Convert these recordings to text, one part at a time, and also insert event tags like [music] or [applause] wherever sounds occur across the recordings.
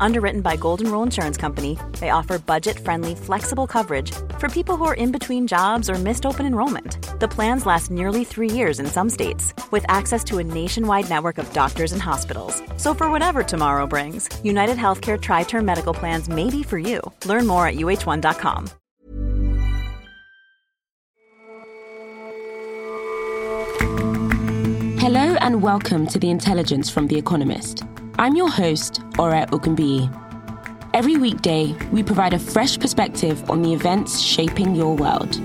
Underwritten by Golden Rule Insurance Company, they offer budget friendly, flexible coverage for people who are in between jobs or missed open enrollment. The plans last nearly three years in some states, with access to a nationwide network of doctors and hospitals. So, for whatever tomorrow brings, United Healthcare Tri Term Medical Plans may be for you. Learn more at uh1.com. Hello and welcome to The Intelligence from The Economist. I'm your host, Ore Ogunbiyi. Every weekday, we provide a fresh perspective on the events shaping your world.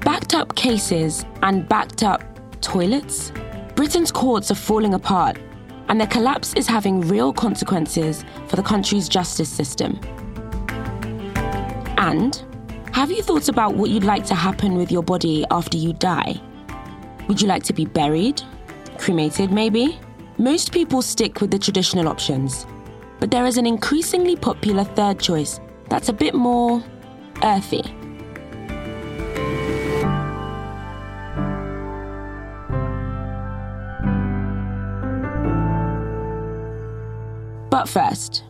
Backed up cases and backed up toilets? Britain's courts are falling apart, and their collapse is having real consequences for the country's justice system. And have you thought about what you'd like to happen with your body after you die? Would you like to be buried? Cremated, maybe? Most people stick with the traditional options, but there is an increasingly popular third choice that's a bit more earthy. But first,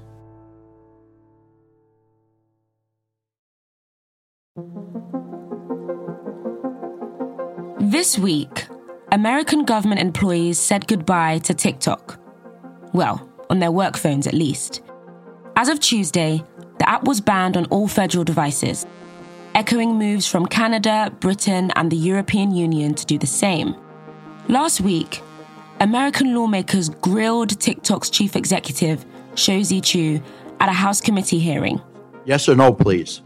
This week, American government employees said goodbye to TikTok. Well, on their work phones at least. As of Tuesday, the app was banned on all federal devices, echoing moves from Canada, Britain, and the European Union to do the same. Last week, American lawmakers grilled TikTok's chief executive, Shou Zi Chew, at a House committee hearing. Yes or no, please?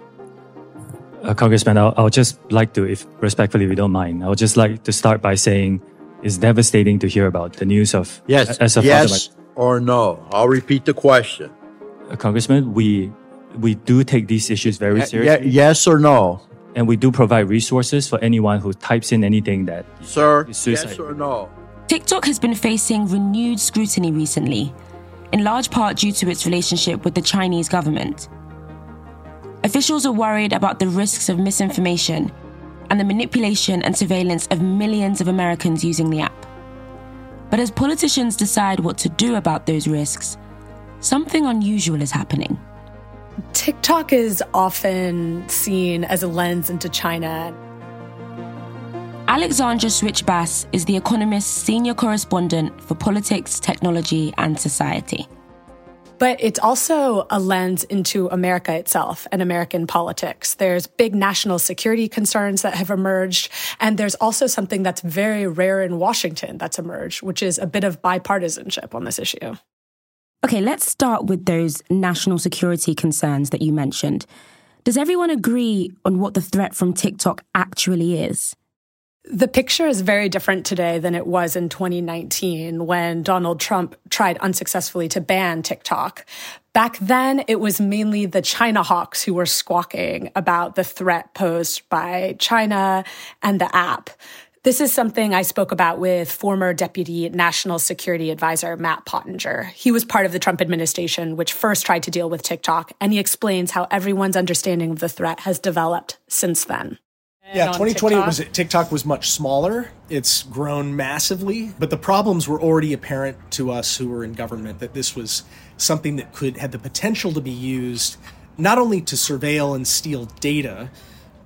Uh, Congressman, I'll, I'll just like to, if respectfully we don't mind, I would just like to start by saying it's devastating to hear about the news of yes, as a yes or no. I'll repeat the question. Uh, Congressman, we we do take these issues very seriously. yes or no? And we do provide resources for anyone who types in anything that Sir, yes or no? TikTok has been facing renewed scrutiny recently, in large part due to its relationship with the Chinese government. Officials are worried about the risks of misinformation and the manipulation and surveillance of millions of Americans using the app. But as politicians decide what to do about those risks, something unusual is happening. TikTok is often seen as a lens into China. Alexandra Suich Bass is The Economist's senior correspondent for politics, technology, and society. But it's also a lens into America itself and American politics. There's big national security concerns that have emerged. And there's also something that's very rare in Washington that's emerged, which is a bit of bipartisanship on this issue. Okay, let's start with those national security concerns that you mentioned. Does everyone agree on what the threat from TikTok actually is? The picture is very different today than it was in 2019 when Donald Trump tried unsuccessfully to ban TikTok. Back then, it was mainly the China hawks who were squawking about the threat posed by China and the app. This is something I spoke about with former Deputy National Security Advisor Matt Pottinger. He was part of the Trump administration, which first tried to deal with TikTok, and he explains how everyone's understanding of the threat has developed since then. Yeah, 2020 TikTok. was TikTok was much smaller. It's grown massively, but the problems were already apparent to us who were in government that this was something that could had the potential to be used not only to surveil and steal data,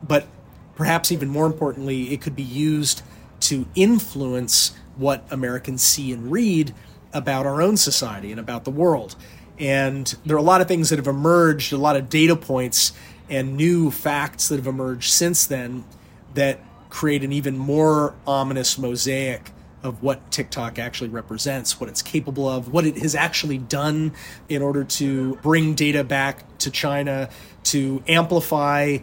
but perhaps even more importantly, it could be used to influence what Americans see and read about our own society and about the world. And there are a lot of things that have emerged, a lot of data points and new facts that have emerged since then that create an even more ominous mosaic of what TikTok actually represents, what it's capable of, what it has actually done in order to bring data back to China, to amplify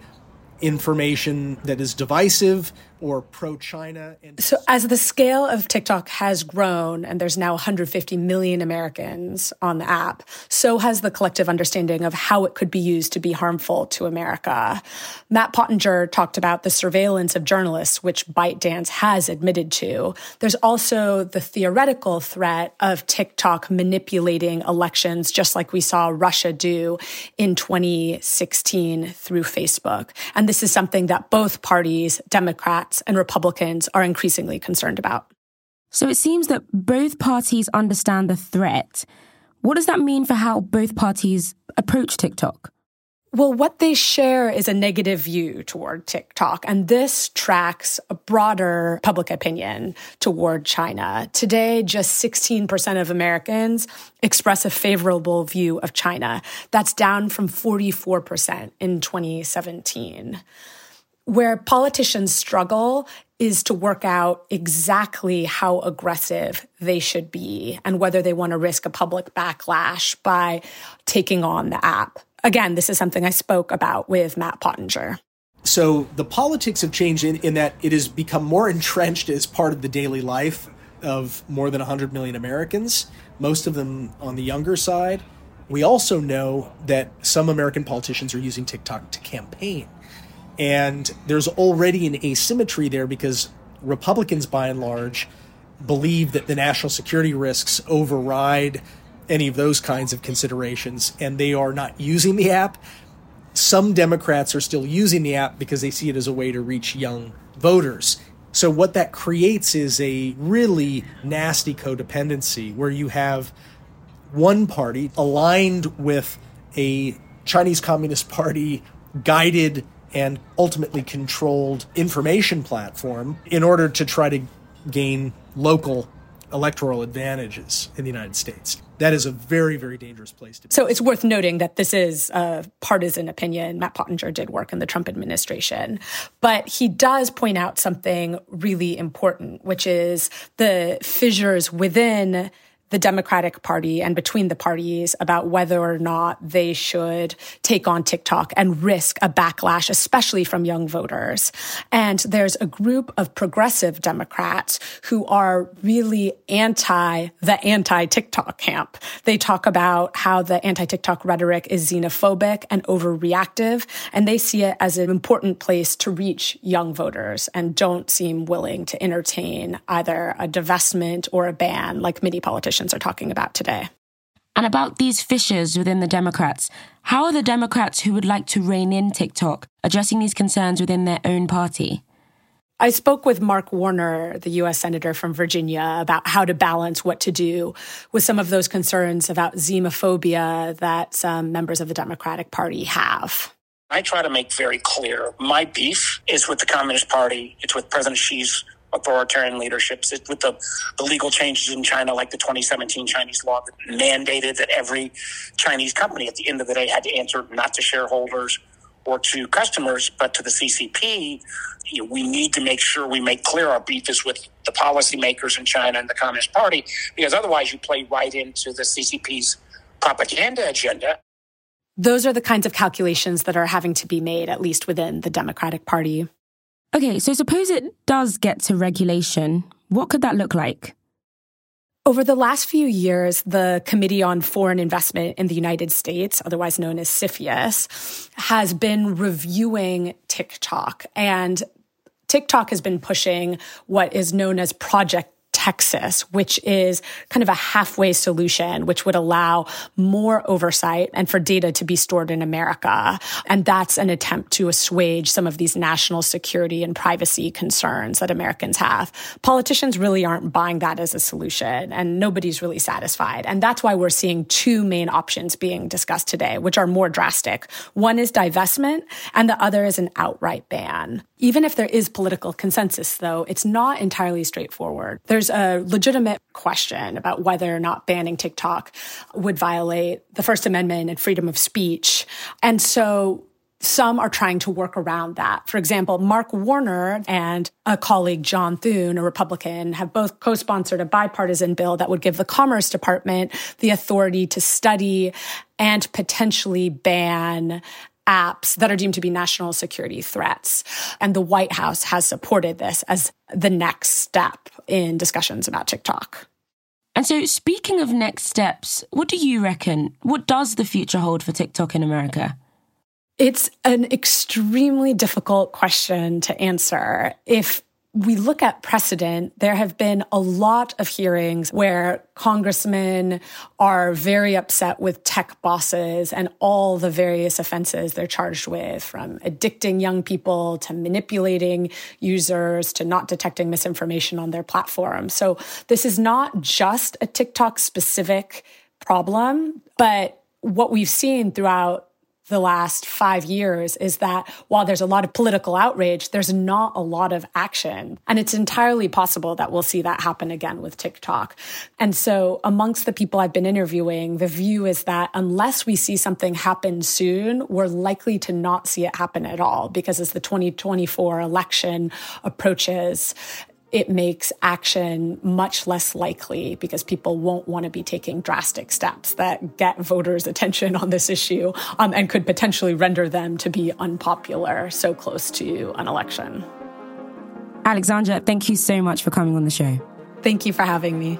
information that is divisive or pro China. So, as the scale of TikTok has grown, and there's now 150 million Americans on the app, so has the collective understanding of how it could be used to be harmful to America. Matt Pottinger talked about the surveillance of journalists, which ByteDance has admitted to. There's also the theoretical threat of TikTok manipulating elections, just like we saw Russia do in 2016 through Facebook. And this is something that both parties, Democrats, Democrats and Republicans are increasingly concerned about. So it seems that both parties understand the threat. What does that mean for how both parties approach TikTok? Well, what they share is a negative view toward TikTok, and this tracks a broader public opinion toward China. Today, just 16% of Americans express a favorable view of China. That's down from 44% in 2017 where politicians struggle is to work out exactly how aggressive they should be and whether they want to risk a public backlash by taking on the app. Again, this is something I spoke about with Matt Pottinger. So the politics have changed in, in that it has become more entrenched as part of the daily life of more than 100 million Americans, most of them on the younger side. We also know that some American politicians are using TikTok to campaign. And there's already an asymmetry there because Republicans, by and large, believe that the national security risks override any of those kinds of considerations, and they are not using the app. Some Democrats are still using the app because they see it as a way to reach young voters. So, what that creates is a really nasty codependency where you have one party aligned with a Chinese Communist Party guided and ultimately controlled information platform in order to try to gain local electoral advantages in the United States. That is a very, very dangerous place to be. So it's worth noting that this is a partisan opinion. Matt Pottinger did work in the Trump administration, but he does point out something really important, which is the fissures within the Democratic Party and between the parties about whether or not they should take on TikTok and risk a backlash, especially from young voters. And there's a group of progressive Democrats who are really anti the anti TikTok camp. They talk about how the anti TikTok rhetoric is xenophobic and overreactive, and they see it as an important place to reach young voters and don't seem willing to entertain either a divestment or a ban like many politicians politicians are talking about today. And about these fissures within the Democrats, how are the Democrats who would like to rein in TikTok addressing these concerns within their own party? I spoke with Mark Warner, the U.S. Senator from Virginia, about how to balance what to do with some of those concerns about xenophobia that some members of the Democratic Party have. I try to make very clear my beef is with the Communist Party, it's with President Xi's authoritarian leaderships. It, with the, the legal changes in China, like the 2017 Chinese law that mandated that every Chinese company at the end of the day had to answer not to shareholders or to customers, but to the CCP, you know, we need to make sure we make clear our beef is with the policymakers in China and the Communist Party, because otherwise you play right into the CCP's propaganda agenda. Those are the kinds of calculations that are having to be made, at least within the Democratic Party. Okay, so suppose it does get to regulation. What could that look like? Over the last few years, the Committee on Foreign Investment in the United States, otherwise known as CFIUS, has been reviewing TikTok. And TikTok has been pushing what is known as Project Texas, which is kind of a halfway solution, which would allow more oversight and for data to be stored in America. And that's an attempt to assuage some of these national security and privacy concerns that Americans have. Politicians really aren't buying that as a solution and nobody's really satisfied. And that's why we're seeing two main options being discussed today, which are more drastic. One is divestment and the other is an outright ban. Even if there is political consensus, though, it's not entirely straightforward. There's a legitimate question about whether or not banning TikTok would violate the First Amendment and freedom of speech. And so some are trying to work around that. For example, Mark Warner and a colleague, John Thune, a Republican, have both co-sponsored a bipartisan bill that would give the Commerce Department the authority to study and potentially ban apps that are deemed to be national security threats. And the White House has supported this as the next step in discussions about TikTok. And so, speaking of next steps, what do you reckon? What does the future hold for TikTok in America? It's an extremely difficult question to answer. If we look at precedent, there have been a lot of hearings where congressmen are very upset with tech bosses and all the various offenses they're charged with, from addicting young people to manipulating users to not detecting misinformation on their platform. So this is not just a TikTok specific problem, but what we've seen throughout the last five years is that while there's a lot of political outrage, there's not a lot of action. And it's entirely possible that we'll see that happen again with TikTok. And so amongst the people I've been interviewing, the view is that unless we see something happen soon, we're likely to not see it happen at all because as the 2024 election approaches, it makes action much less likely because people won't want to be taking drastic steps that get voters' attention on this issue um, and could potentially render them to be unpopular so close to an election. Alexandra, thank you so much for coming on the show. Thank you for having me.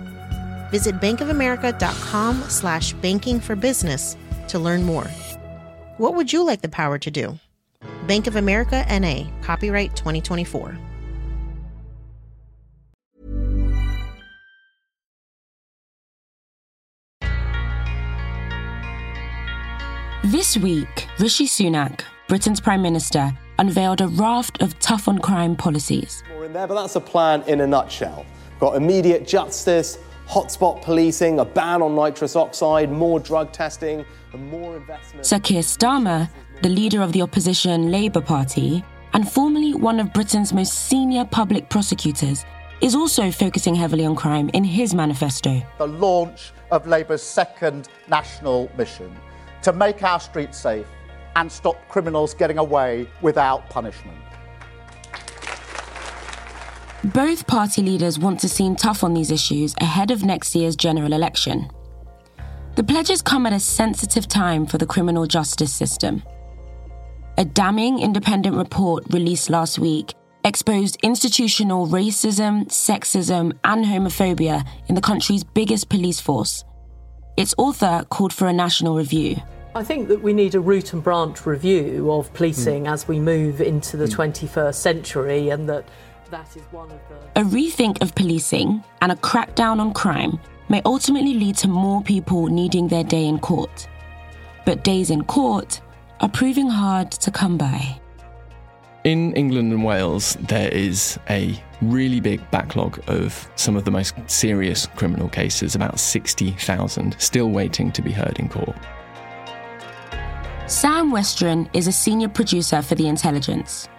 Visit bankofamerica.com slash banking for business to learn more. What would you like the power to do? Bank of America NA, copyright 2024. This week, Rishi Sunak, Britain's Prime Minister, unveiled a raft of tough on crime policies. More in there, but that's a plan in a nutshell. Got immediate justice hotspot policing, a ban on nitrous oxide, more drug testing, and more investment. Sir Keir Starmer, the leader of the opposition Labour Party, and formerly one of Britain's most senior public prosecutors, is also focusing heavily on crime in his manifesto. The launch of Labour's second national mission to make our streets safe and stop criminals getting away without punishment. Both party leaders want to seem tough on these issues ahead of next year's general election. The pledges come at a sensitive time for the criminal justice system. A damning independent report released last week exposed institutional racism, sexism, and homophobia in the country's biggest police force. Its author called for a national review. I think that we need a root and branch review of policing mm. as we move into the mm. 21st century, and that that is one of the. A rethink of policing and a crackdown on crime may ultimately lead to more people needing their day in court. But days in court are proving hard to come by. In England and Wales, there is a really big backlog of some of the most serious criminal cases, about 60,000, still waiting to be heard in court. Sam Westren is a senior producer for The Intelligence.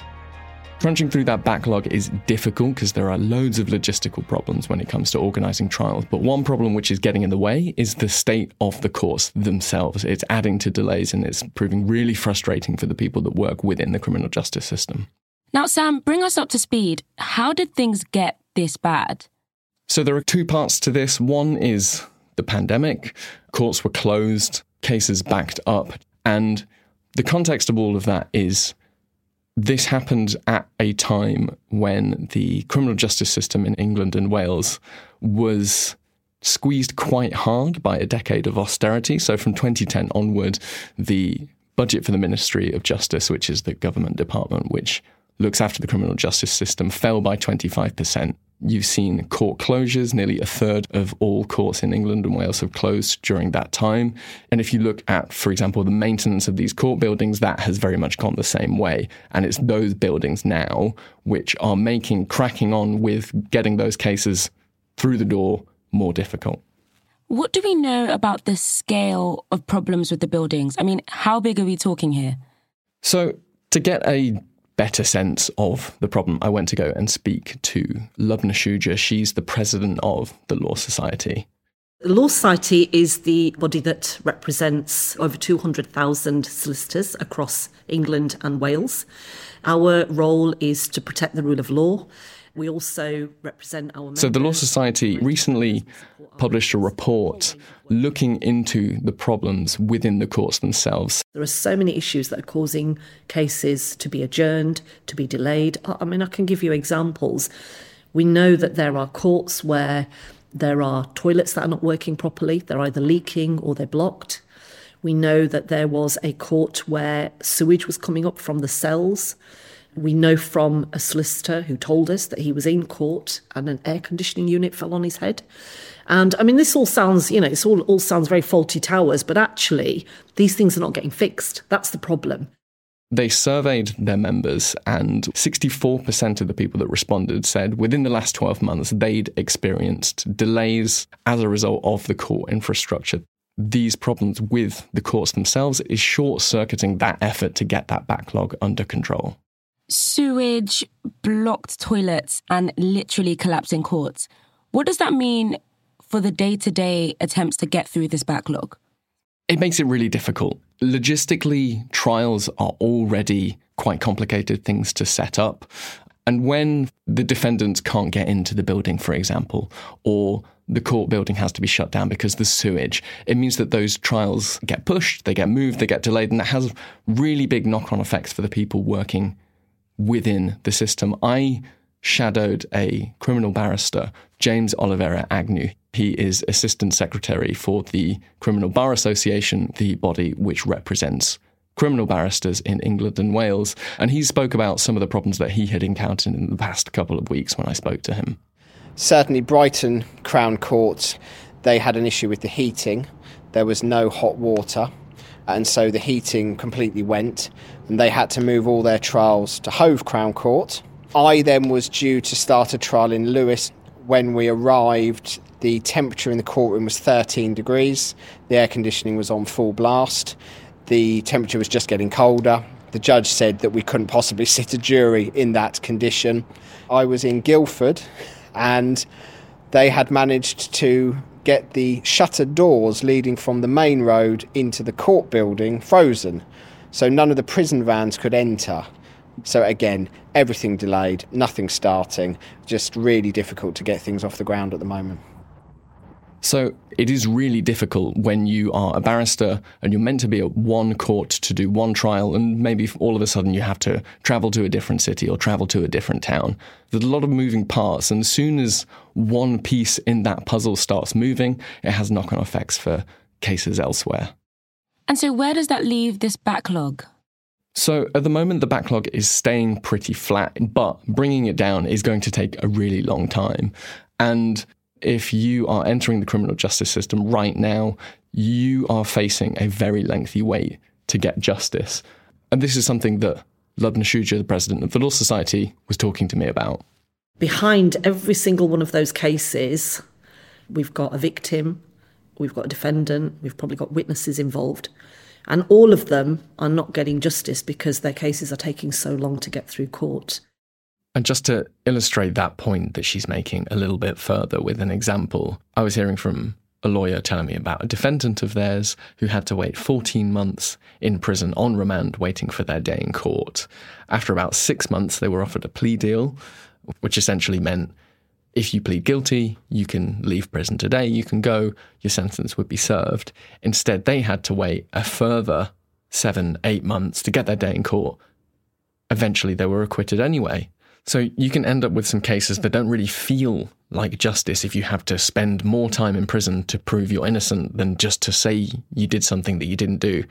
Crunching through that backlog is difficult because there are loads of logistical problems when it comes to organising trials. But one problem which is getting in the way is the state of the courts themselves. It's adding to delays and it's proving really frustrating for the people that work within the criminal justice system. Now, Sam, bring us up to speed. How did things get this bad? So there are two parts to this. One is the pandemic, courts were closed, cases backed up, and the context of all of that is this happened at a time when the criminal justice system in England and Wales was squeezed quite hard by a decade of austerity. So from 2010 onward, the budget for the Ministry of Justice, which is the government department which looks after the criminal justice system, fell by 25%. You've seen court closures. Nearly a third of all courts in England and Wales have closed during that time. And if you look at, for example, the maintenance of these court buildings, that has very much gone the same way. And it's those buildings now which are making cracking on with getting those cases through the door more difficult. What do we know about the scale of problems with the buildings? I mean, how big are we talking here? So, to get a better sense of the problem, I went to go and speak to Lubna Shuja. She's the president of the Law Society. The Law Society is the body that represents over 200,000 solicitors across England and Wales. Our role is to protect the rule of law. We also represent our. So, the Law Society recently published a report looking into the problems within the courts themselves. There are so many issues that are causing cases to be adjourned, to be delayed. I mean, I can give you examples. We know that there are courts where there are toilets that are not working properly, they're either leaking or they're blocked. We know that there was a court where sewage was coming up from the cells. We know from a solicitor who told us that he was in court and an air conditioning unit fell on his head. And I mean, this all sounds, you know, it's all, all sounds very Fawlty Towers, but actually, these things are not getting fixed. That's the problem. They surveyed their members, and 64% of the people that responded said within the last 12 months they'd experienced delays as a result of the court infrastructure. These problems with the courts themselves is short circuiting that effort to get that backlog under control. Sewage, blocked toilets, and literally collapsing courts. What does that mean for the day to day attempts to get through this backlog? It makes it really difficult. Logistically, trials are already quite complicated things to set up. And when the defendants can't get into the building, for example, or the court building has to be shut down because the sewage, it means that those trials get pushed, they get moved, they get delayed, and that has really big knock on effects for the people working within the system. I shadowed a criminal barrister, James Oliveira Agnew. He is Assistant Secretary for the Criminal Bar Association, the body which represents criminal barristers in England and Wales. And he spoke about some of the problems that he had encountered in the past couple of weeks when I spoke to him. Certainly, Brighton Crown Court, they had an issue with the heating. There was no hot water, and so the heating completely went, and they had to move all their trials to Hove Crown Court. I then was due to start a trial in Lewes. When we arrived, the temperature in the courtroom was 13 degrees. The air conditioning was on full blast. The temperature was just getting colder. The judge said that we couldn't possibly [laughs] sit a jury in that condition. I was in Guildford and they had managed to get the shuttered doors leading from the main road into the court building frozen. So none of the prison vans could enter. So again, everything delayed, nothing starting, just really difficult to get things off the ground at the moment. So it is really difficult when you are a barrister and you're meant to be at one court to do one trial, and maybe all of a sudden you have to travel to a different city or travel to a different town. There's a lot of moving parts, and as soon as one piece in that puzzle starts moving, it has knock on effects for cases elsewhere. And so, where does that leave this backlog? So, at the moment, the backlog is staying pretty flat, but bringing it down is going to take a really long time. And if you are entering the criminal justice system right now, you are facing a very lengthy wait to get justice. And this is something that Lubna Shuja, the president of the Law Society, was talking to me about. Behind every single one of those cases, we've got a victim, we've got a defendant, we've probably got witnesses involved. And all of them are not getting justice because their cases are taking so long to get through court. And just to illustrate that point that she's making a little bit further with an example, I was hearing from a lawyer telling me about a defendant of theirs who had to wait 14 months in prison on remand waiting for their day in court. After about six months, they were offered a plea deal, which essentially meant if you plead guilty, you can leave prison today, you can go, your sentence would be served. Instead, they had to wait a further seven, eight months to get their day in court. Eventually, they were acquitted anyway. So you can end up with some cases that don't really feel like justice if you have to spend more time in prison to prove you're innocent than just to say you did something that you didn't do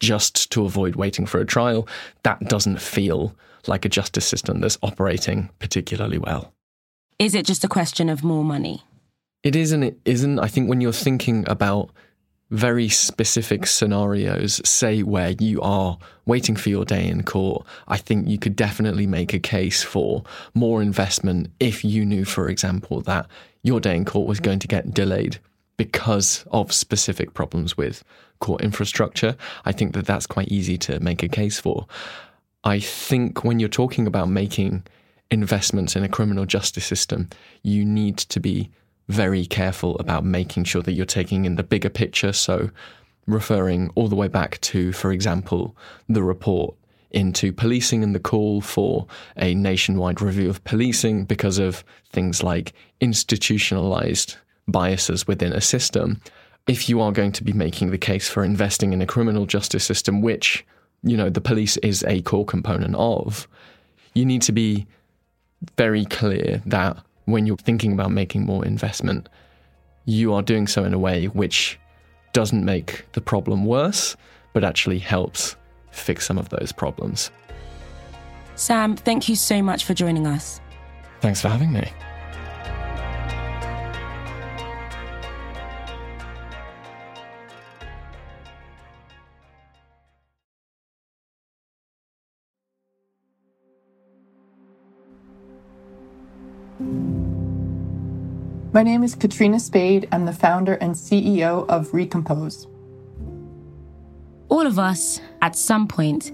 just to avoid waiting for a trial. That doesn't feel like a justice system that's operating particularly well. is it just a question of more money? It is and it isn't. I think when you're thinking about very specific scenarios, say where you are waiting for your day in court, I think you could definitely make a case for more investment if you knew, for example, that your day in court was going to get delayed because of specific problems with court infrastructure. I think that that's quite easy to make a case for. I think when you're talking about making investments in a criminal justice system, you need to be very careful about making sure that you're taking in the bigger picture. So, referring all the way back to, for example, the report into policing and the call for a nationwide review of policing because of things like institutionalized biases within a system. If you are going to be making the case for investing in a criminal justice system, which, you know, the police is a core component of, you need to be very clear that when you're thinking about making more investment, you are doing so in a way which doesn't make the problem worse, but actually helps fix some of those problems. Sam, thank you so much for joining us. Thanks for having me. My name is Katrina Spade. I'm the founder and CEO of Recompose. All of us, at some point,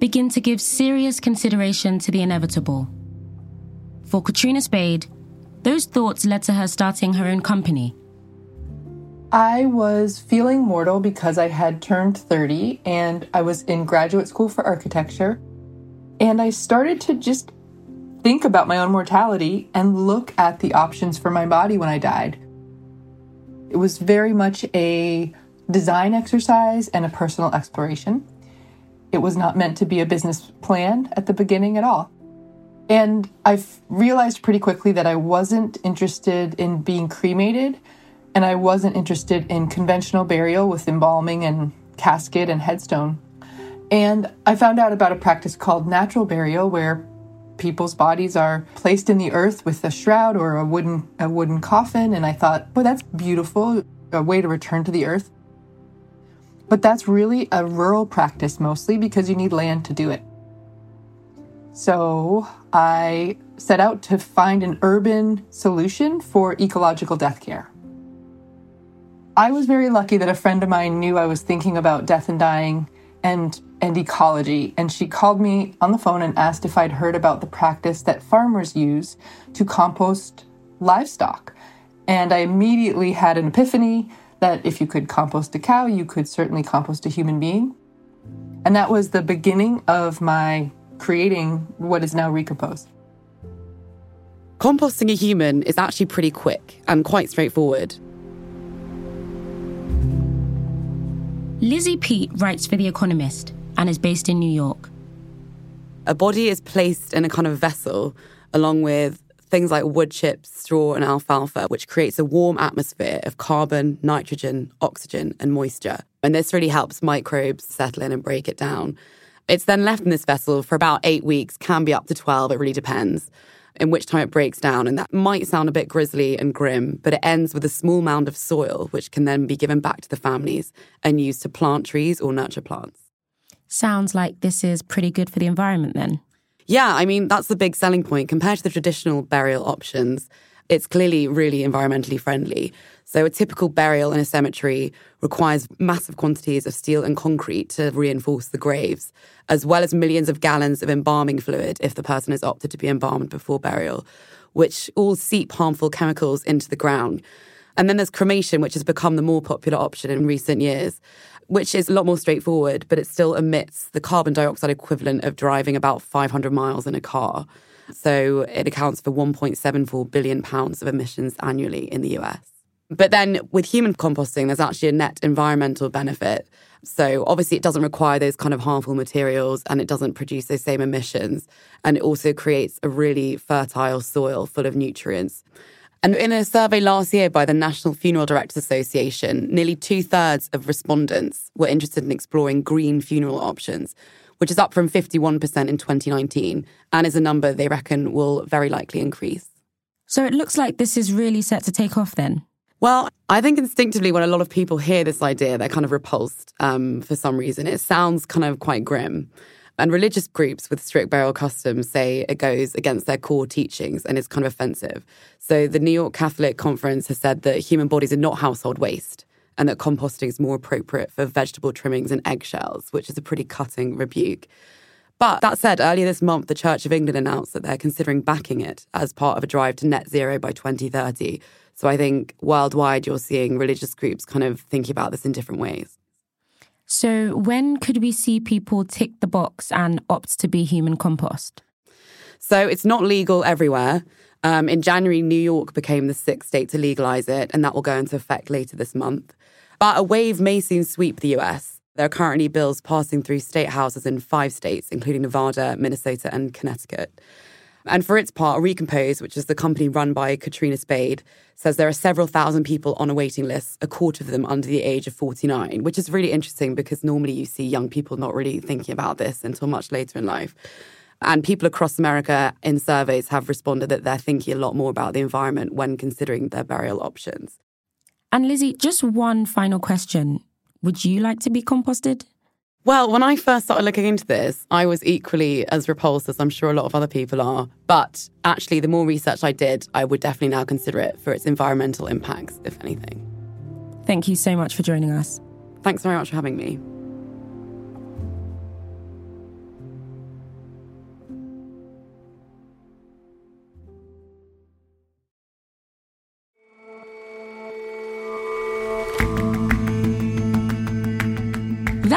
begin to give serious consideration to the inevitable. For Katrina Spade, those thoughts led to her starting her own company. I was feeling mortal because I had turned 30 and I was in graduate school for architecture. And I started to just think about my own mortality and look at the options for my body when I died. It was very much a design exercise and a personal exploration. It was not meant to be a business plan at the beginning at all. And I've realized pretty quickly that I wasn't interested in being cremated, and I wasn't interested in conventional burial with embalming and casket and headstone. And I found out about a practice called natural burial, where people's bodies are placed in the earth with a shroud or a wooden a wooden coffin and I thought, "Boy, that's beautiful, a way to return to the earth." But that's really a rural practice mostly because you need land to do it. So, I set out to find an urban solution for ecological death care. I was very lucky that a friend of mine knew I was thinking about death and dying and and ecology. And she called me on the phone and asked if I'd heard about the practice that farmers use to compost livestock. And I immediately had an epiphany that if you could compost a cow, you could certainly compost a human being. And that was the beginning of my creating what is now Recompose. Composting a human is actually pretty quick and quite straightforward. Lizzie Pete writes for The Economist and is based in New York. A body is placed in a kind of vessel along with things like wood chips, straw, and alfalfa, which creates a warm atmosphere of carbon, nitrogen, oxygen, and moisture. And this really helps microbes settle in and break it down. It's then left in this vessel for about eight weeks, can be up to 12, it really depends, in which time it breaks down. And that might sound a bit grisly and grim, but it ends with a small mound of soil, which can then be given back to the families and used to plant trees or nurture plants. Sounds like this is pretty good for the environment then. Yeah, I mean, that's the big selling point. Compared to the traditional burial options, it's clearly really environmentally friendly. So, a typical burial in a cemetery requires massive quantities of steel and concrete to reinforce the graves, as well as millions of gallons of embalming fluid if the person has opted to be embalmed before burial, which all seep harmful chemicals into the ground. And then there's cremation, which has become the more popular option in recent years which is a lot more straightforward, but it still emits the carbon dioxide equivalent of driving about 500 miles in a car. So it accounts for 1.74 billion pounds of emissions annually in the US. But then with human composting, there's actually a net environmental benefit. So obviously, it doesn't require those kind of harmful materials and it doesn't produce those same emissions. And it also creates a really fertile soil full of nutrients. And in a survey last year by the National Funeral Directors Association, nearly two thirds of respondents were interested in exploring green funeral options, which is up from 51% in 2019 and is a number they reckon will very likely increase. So it looks like this is really set to take off then. Well, I think instinctively, when a lot of people hear this idea, they're kind of repulsed um, for some reason. It sounds kind of quite grim. And religious groups with strict burial customs say it goes against their core teachings and is kind of offensive. So the New York Catholic Conference has said that human bodies are not household waste and that composting is more appropriate for vegetable trimmings and eggshells, which is a pretty cutting rebuke. But that said, earlier this month, the Church of England announced that they're considering backing it as part of a drive to net zero by 2030. So I think worldwide, you're seeing religious groups kind of thinking about this in different ways. So when could we see people tick the box and opt to be human compost? So it's not legal everywhere. Um, in January, New York became the sixth state to legalize it, and that will go into effect later this month. But a wave may soon sweep the US. There are currently bills passing through state houses in five states, including Nevada, Minnesota, and Connecticut. And for its part, Recompose, which is the company run by Katrina Spade, says there are several thousand people on a waiting list, a quarter of them under the age of 49, which is really interesting because normally you see young people not really thinking about this until much later in life. And people across America in surveys have responded that they're thinking a lot more about the environment when considering their burial options. And Lizzie, just one final question. Would you like to be composted? Well, when I first started looking into this, I was equally as repulsed as I'm sure a lot of other people are. But actually, the more research I did, I would definitely now consider it for its environmental impacts, if anything. Thank you so much for joining us. Thanks very much for having me.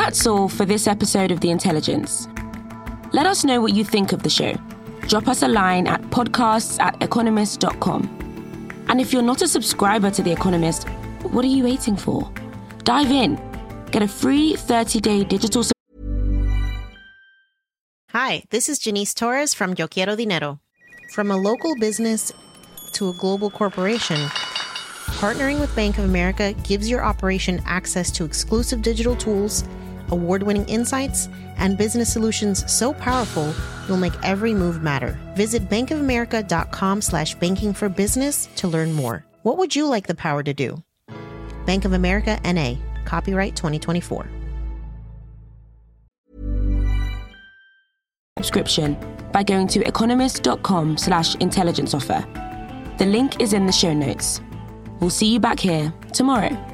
That's all for this episode of The Intelligence. Let us know what you think of the show. Drop us a line at podcasts at economist.com. And if you're not a subscriber to The Economist, what are you waiting for? Dive in. Get a free 30 day digital. Hi, this is Janice Torres from Yo Quiero Dinero. From a local business to a global corporation, partnering with Bank of America gives your operation access to exclusive digital tools award winning insights, and business solutions so powerful you'll make every move matter. Visit bankofamerica.com slash banking for business to learn more. What would you like the power to do? Bank of America NA, copyright 2024. Subscription by going to economist.com slash intelligence offer. The link is in the show notes. We'll see you back here tomorrow.